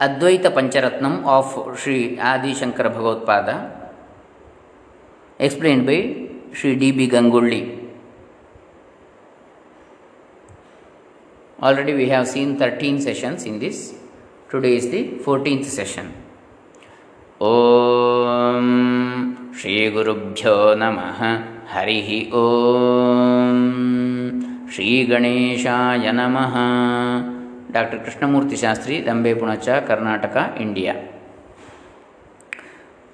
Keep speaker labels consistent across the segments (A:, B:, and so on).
A: Advaita Pancharatnam of Sri Adi Shankara Bhagavad explained by Sri D.B. Gangulli. Already we have seen 13 sessions in this. Today is the 14th session. ॐ श्रीगुरुभ्यो नमः हरिः ॐ श्रीगणेशाय नमः Doctor Krishnamurthy Shastri Dambe Punacha Karnataka India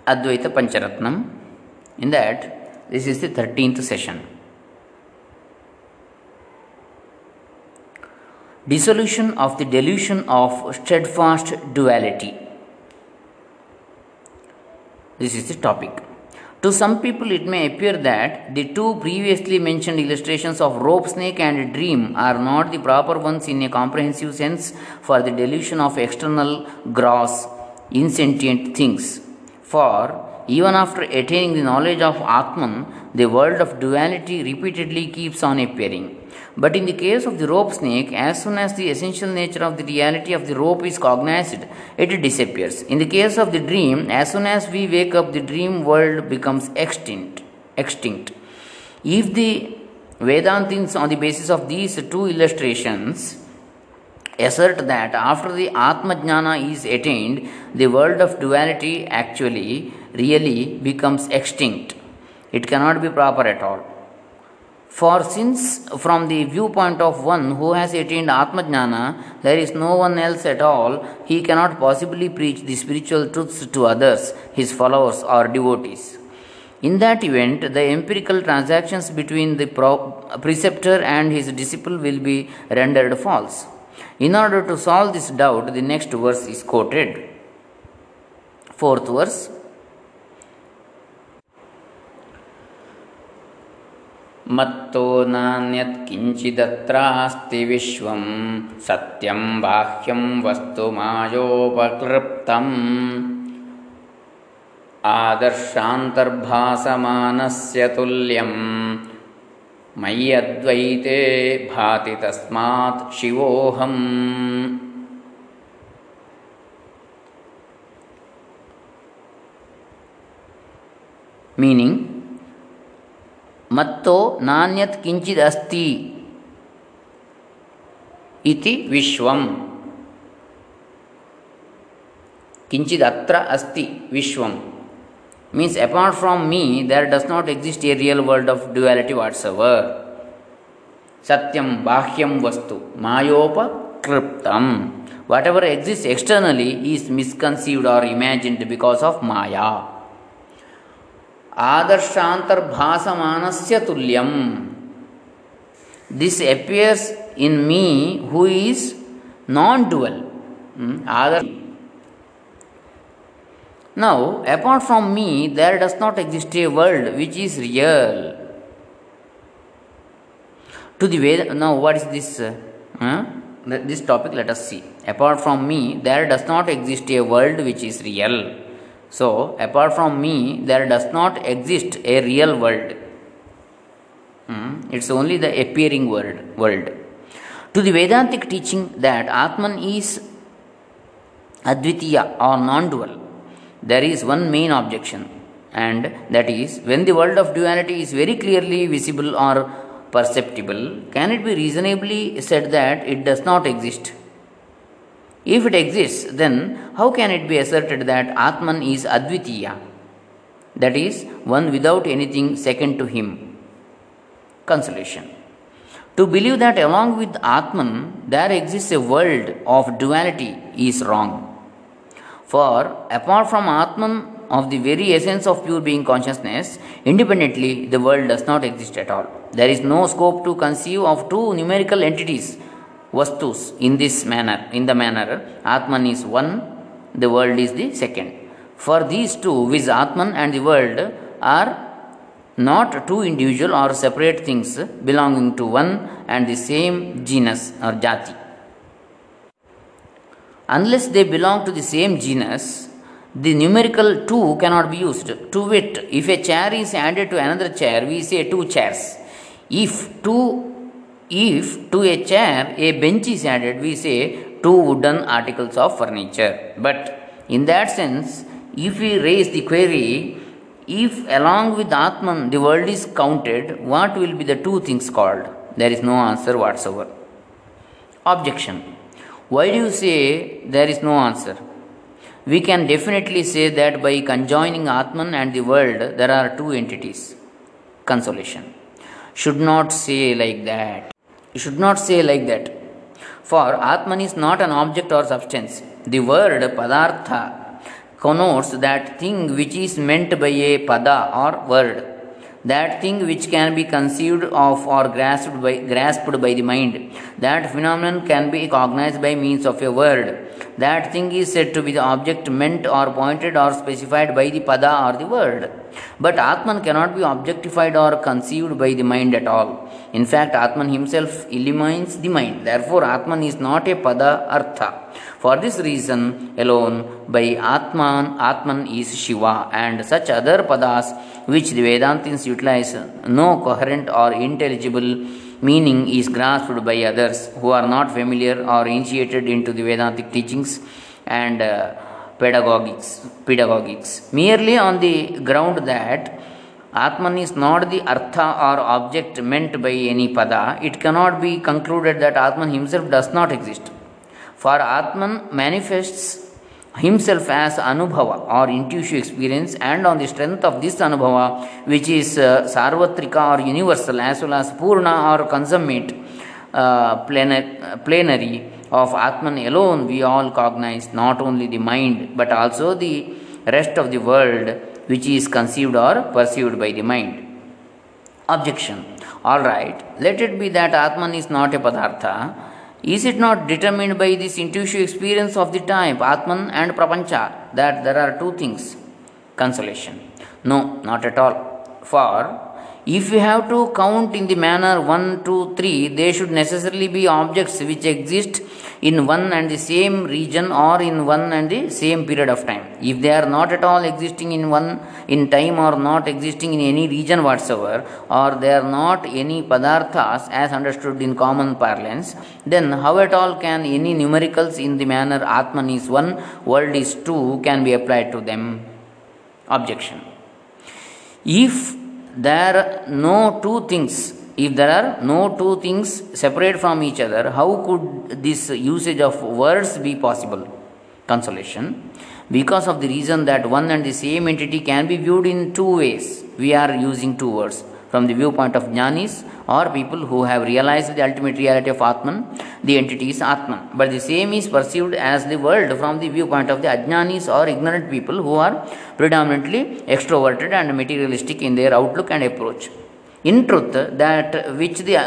A: Advaita Pancharatnam in that this is the thirteenth session dissolution of the delusion of steadfast duality. This is the topic. To some people, it may appear that the two previously mentioned illustrations of rope, snake, and dream are not the proper ones in a comprehensive sense for the delusion of external, gross, insentient things. For even after attaining the knowledge of Atman, the world of duality repeatedly keeps on appearing. But in the case of the rope snake, as soon as the essential nature of the reality of the rope is cognized, it disappears. In the case of the dream, as soon as we wake up, the dream world becomes extinct. Extinct. If the Vedantins, on the basis of these two illustrations, assert that after the Atma Jnana is attained, the world of duality actually really becomes extinct. It cannot be proper at all. For since, from the viewpoint of one who has attained Atma Jnana, there is no one else at all, he cannot possibly preach the spiritual truths to others, his followers or devotees. In that event, the empirical transactions between the preceptor and his disciple will be rendered false. In order to solve this doubt, the next verse is quoted. Fourth verse मत्तो नान्यत्किञ्चिदत्रास्ति विश्वं सत्यं बाह्यं वस्तु मायोपक्लृप्तम् आदर्शान्तर्भासमानस्य तुल्यं मय्यद्वैते भाति तस्मात् शिवोऽहम्। Meaning ಮತ್ತೋ ನಾಣ್ಯತ್ ಕಿಂಚಿದ್ ಅಸ್ತಿ ಇತಿ ವಿಶ್ವಂ ಕಿಂಚಿದ್ ಅತ್ರ ಅಸ್ತಿ ವಿಶ್ವಂ means apart from me there does not exist a real world of duality what's our ಸತ್ಯಂ ಬಾಹ್ಯಂ ವಸ್ತು ಮಾಯೋಪಕೃಪ್ತಂ whatever exist externally is misconceived or imagined because of maya आदर्शांतर्भासमानस्य तुल्यम this appears in me who is non dual Adarsh Now, apart from me, there does not exist a world which is real. To the Veda, now what is this? Uh, this topic, let us see. Apart from me, there does not exist a world which is real. So, apart from me, there does not exist a real world. Hmm? It's only the appearing world. world. To the Vedantic teaching that Atman is Advitiya or non dual, there is one main objection, and that is when the world of duality is very clearly visible or perceptible, can it be reasonably said that it does not exist? If it exists, then how can it be asserted that Atman is Advitiya? That is, one without anything second to him. Consolation. To believe that along with Atman there exists a world of duality is wrong. For apart from Atman of the very essence of pure being consciousness, independently the world does not exist at all. There is no scope to conceive of two numerical entities vastus in this manner in the manner atman is one the world is the second. For these two viz atman and the world are not two individual or separate things belonging to one and the same genus or jati. Unless they belong to the same genus the numerical two cannot be used. To wit if a chair is added to another chair we say two chairs. If two if to a chair a bench is added, we say two wooden articles of furniture. But in that sense, if we raise the query, if along with Atman the world is counted, what will be the two things called? There is no answer whatsoever. Objection. Why do you say there is no answer? We can definitely say that by conjoining Atman and the world, there are two entities. Consolation. Should not say like that. You should not say like that. For Atman is not an object or substance. The word Padartha connotes that thing which is meant by a pada or word, that thing which can be conceived of or grasped by, grasped by the mind, that phenomenon can be cognized by means of a word, that thing is said to be the object meant or pointed or specified by the pada or the word. But Atman cannot be objectified or conceived by the mind at all. In fact, Atman himself illumines the mind. Therefore, Atman is not a pada artha. For this reason alone, by Atman, Atman is Shiva, and such other padas which the Vedantins utilize no coherent or intelligible meaning is grasped by others who are not familiar or initiated into the Vedantic teachings and uh, pedagogics, pedagogics. Merely on the ground that Atman is not the artha or object meant by any pada, it cannot be concluded that Atman himself does not exist. For Atman manifests himself as Anubhava or intuitive experience, and on the strength of this Anubhava, which is uh, Sarvatrika or universal, as well as Purna or consummate uh, plenary of Atman alone, we all cognize not only the mind but also the rest of the world which is conceived or perceived by the mind. Objection. Alright, let it be that Atman is not a Padartha is it not determined by this intuitive experience of the type, Atman and Prapancha, that there are two things? Consolation. No, not at all. For if we have to count in the manner 1, 2, 3, they should necessarily be objects which exist in one and the same region or in one and the same period of time. If they are not at all existing in one in time or not existing in any region whatsoever, or they are not any padarthas as understood in common parlance, then how at all can any numericals in the manner Atman is one, world is two can be applied to them? Objection. If there are no two things if there are no two things separate from each other how could this usage of words be possible? Consolation. Because of the reason that one and the same entity can be viewed in two ways we are using two words. From the viewpoint of jnanis or people who have realized the ultimate reality of atman the entity is atman. But the same is perceived as the world from the viewpoint of the ajnanis or ignorant people who are predominantly extroverted and materialistic in their outlook and approach. In truth, that which the uh,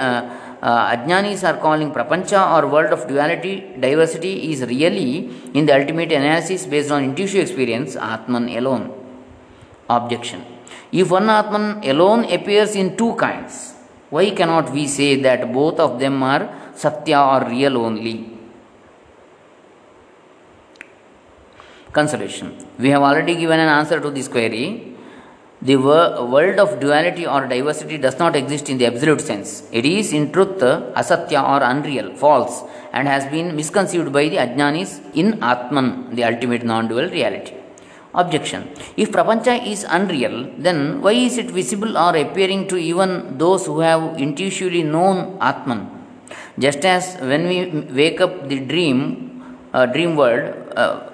A: uh, Ajnanis are calling prapancha or world of duality, diversity is really, in the ultimate analysis based on intuitive experience, Atman alone. Objection. If one Atman alone appears in two kinds, why cannot we say that both of them are Satya or real only? consolation. We have already given an answer to this query. The world of duality or diversity does not exist in the absolute sense. It is in truth asatya or unreal, false, and has been misconceived by the ajnanis in Atman, the ultimate non dual reality. Objection. If Prapancha is unreal, then why is it visible or appearing to even those who have intuitively known Atman? Just as when we wake up the dream, uh, dream world, uh,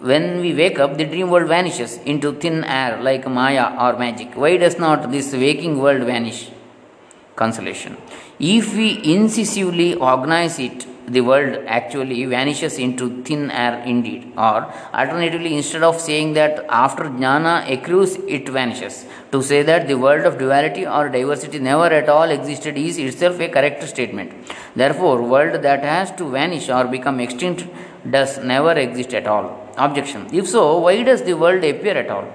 A: when we wake up, the dream world vanishes into thin air like Maya or magic. Why does not this waking world vanish? Consolation. If we incisively organize it, the world actually vanishes into thin air indeed. Or alternatively, instead of saying that after jnana accrues, it vanishes. To say that the world of duality or diversity never at all existed is itself a correct statement. Therefore, world that has to vanish or become extinct does never exist at all. Objection. If so, why does the world appear at all?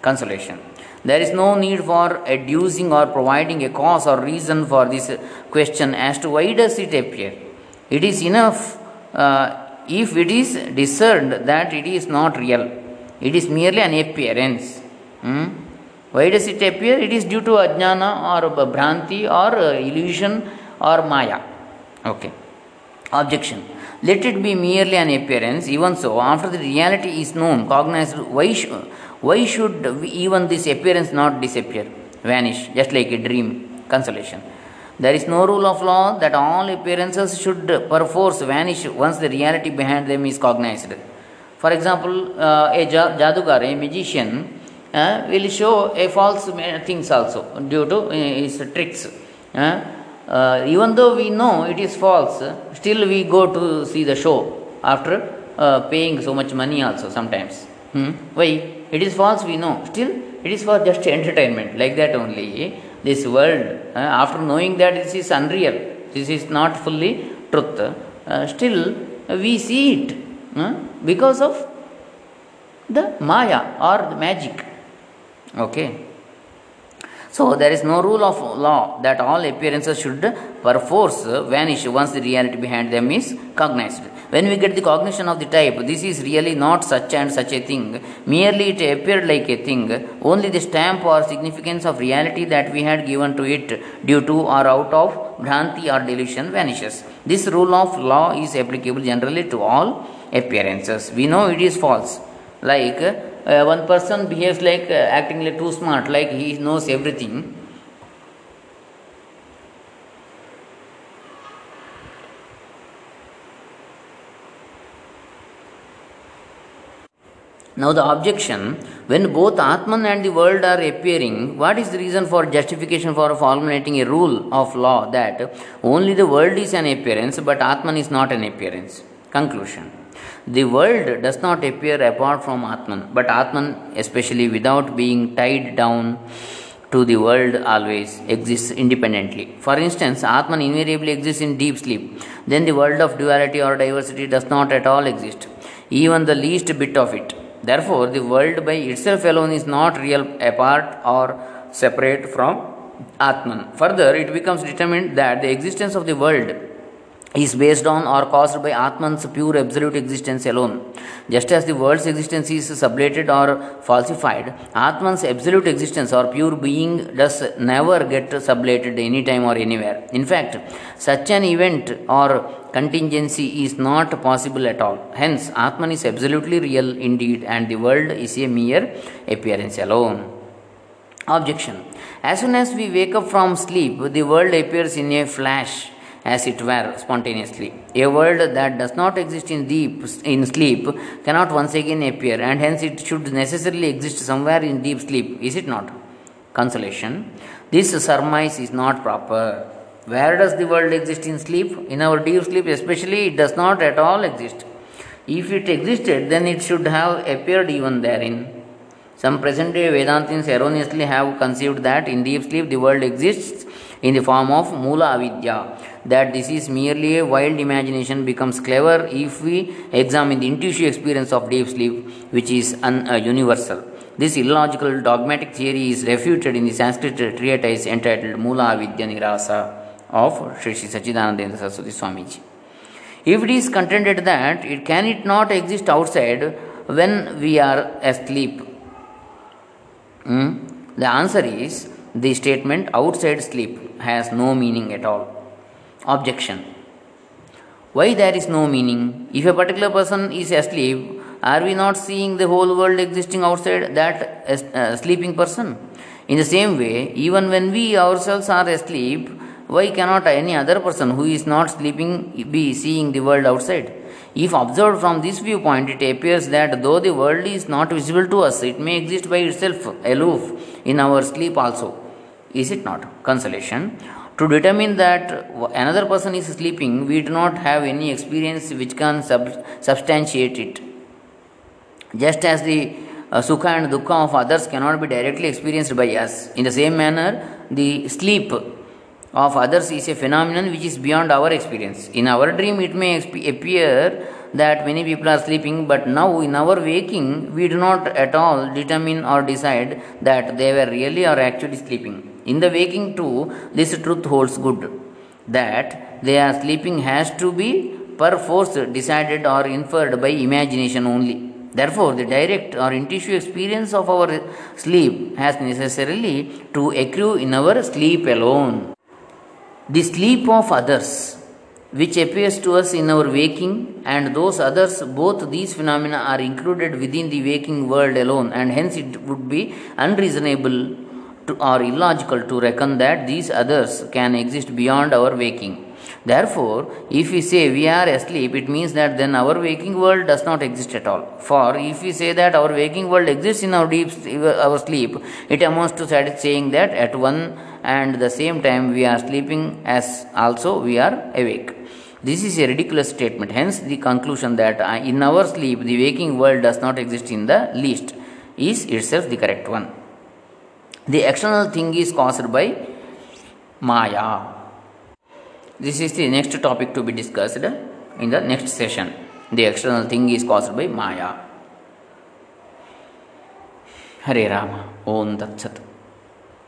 A: Consolation. There is no need for adducing or providing a cause or reason for this question as to why does it appear. It is enough uh, if it is discerned that it is not real. It is merely an appearance. Hmm? Why does it appear? It is due to ajnana or bhranti or uh, illusion or maya. Okay. Objection. Let it be merely an appearance. Even so, after the reality is known, cognized, why, sh- why should even this appearance not disappear, vanish, just like a dream? Consolation. There is no rule of law that all appearances should perforce vanish once the reality behind them is cognized. For example, uh, a jadugar, a magician, uh, will show a false things also due to uh, his tricks. Uh, uh, even though we know it is false, still we go to see the show after uh, paying so much money also sometimes. Hmm? Why? It is false, we know. Still, it is for just entertainment, like that only. This world, uh, after knowing that this is unreal, this is not fully truth, uh, still we see it uh, because of the Maya or the magic. Okay. So there is no rule of law that all appearances should perforce vanish once the reality behind them is cognized. When we get the cognition of the type, this is really not such and such a thing, merely it appeared like a thing, only the stamp or significance of reality that we had given to it due to or out of bhranti or delusion vanishes. This rule of law is applicable generally to all appearances. We know it is false. Like uh, one person behaves like uh, acting like too smart, like he knows everything. Now, the objection when both Atman and the world are appearing, what is the reason for justification for formulating a rule of law that only the world is an appearance but Atman is not an appearance? Conclusion the world does not appear apart from Atman, but Atman, especially without being tied down to the world, always exists independently. For instance, Atman invariably exists in deep sleep. Then the world of duality or diversity does not at all exist, even the least bit of it. Therefore, the world by itself alone is not real apart or separate from Atman. Further, it becomes determined that the existence of the world is based on or caused by Atman's pure absolute existence alone. Just as the world's existence is sublated or falsified, Atman's absolute existence or pure being does never get sublated anytime or anywhere. In fact, such an event or contingency is not possible at all. Hence, Atman is absolutely real indeed, and the world is a mere appearance alone. Objection. As soon as we wake up from sleep, the world appears in a flash as it were spontaneously. A world that does not exist in deep in sleep cannot once again appear, and hence it should necessarily exist somewhere in deep sleep, is it not? Consolation. This surmise is not proper. Where does the world exist in sleep? In our deep sleep, especially, it does not at all exist. If it existed, then it should have appeared even therein. Some present day Vedantins erroneously have conceived that in deep sleep the world exists in the form of Mula Avidya that this is merely a wild imagination becomes clever if we examine the intuitive experience of deep sleep, which is un, uh, universal. This illogical dogmatic theory is refuted in the Sanskrit treatise entitled Mula Vidya Nirasa of Sri Sachidananda Saraswati Swamiji. If it is contended that it can it not exist outside when we are asleep, hmm? the answer is the statement outside sleep has no meaning at all. Objection. Why there is no meaning? If a particular person is asleep, are we not seeing the whole world existing outside that uh, sleeping person? In the same way, even when we ourselves are asleep, why cannot any other person who is not sleeping be seeing the world outside? If observed from this viewpoint, it appears that though the world is not visible to us, it may exist by itself aloof in our sleep also. Is it not? Consolation. To determine that another person is sleeping, we do not have any experience which can sub- substantiate it. Just as the uh, sukha and dukkha of others cannot be directly experienced by us, in the same manner, the sleep of others is a phenomenon which is beyond our experience. In our dream, it may exp- appear that many people are sleeping, but now in our waking, we do not at all determine or decide that they were really or actually sleeping. In the waking too, this truth holds good that they are sleeping has to be perforce decided or inferred by imagination only. Therefore, the direct or intuitive experience of our sleep has necessarily to accrue in our sleep alone. The sleep of others, which appears to us in our waking and those others both these phenomena are included within the waking world alone and hence it would be unreasonable to, or illogical to reckon that these others can exist beyond our waking therefore if we say we are asleep it means that then our waking world does not exist at all for if we say that our waking world exists in our deep our sleep it amounts to saying that at one and the same time we are sleeping as also we are awake this is a ridiculous statement. Hence, the conclusion that uh, in our sleep the waking world does not exist in the least is itself the correct one. The external thing is caused by Maya. This is the next topic to be discussed in the next session. The external thing is caused by Maya. Rama. Om Tat Sat.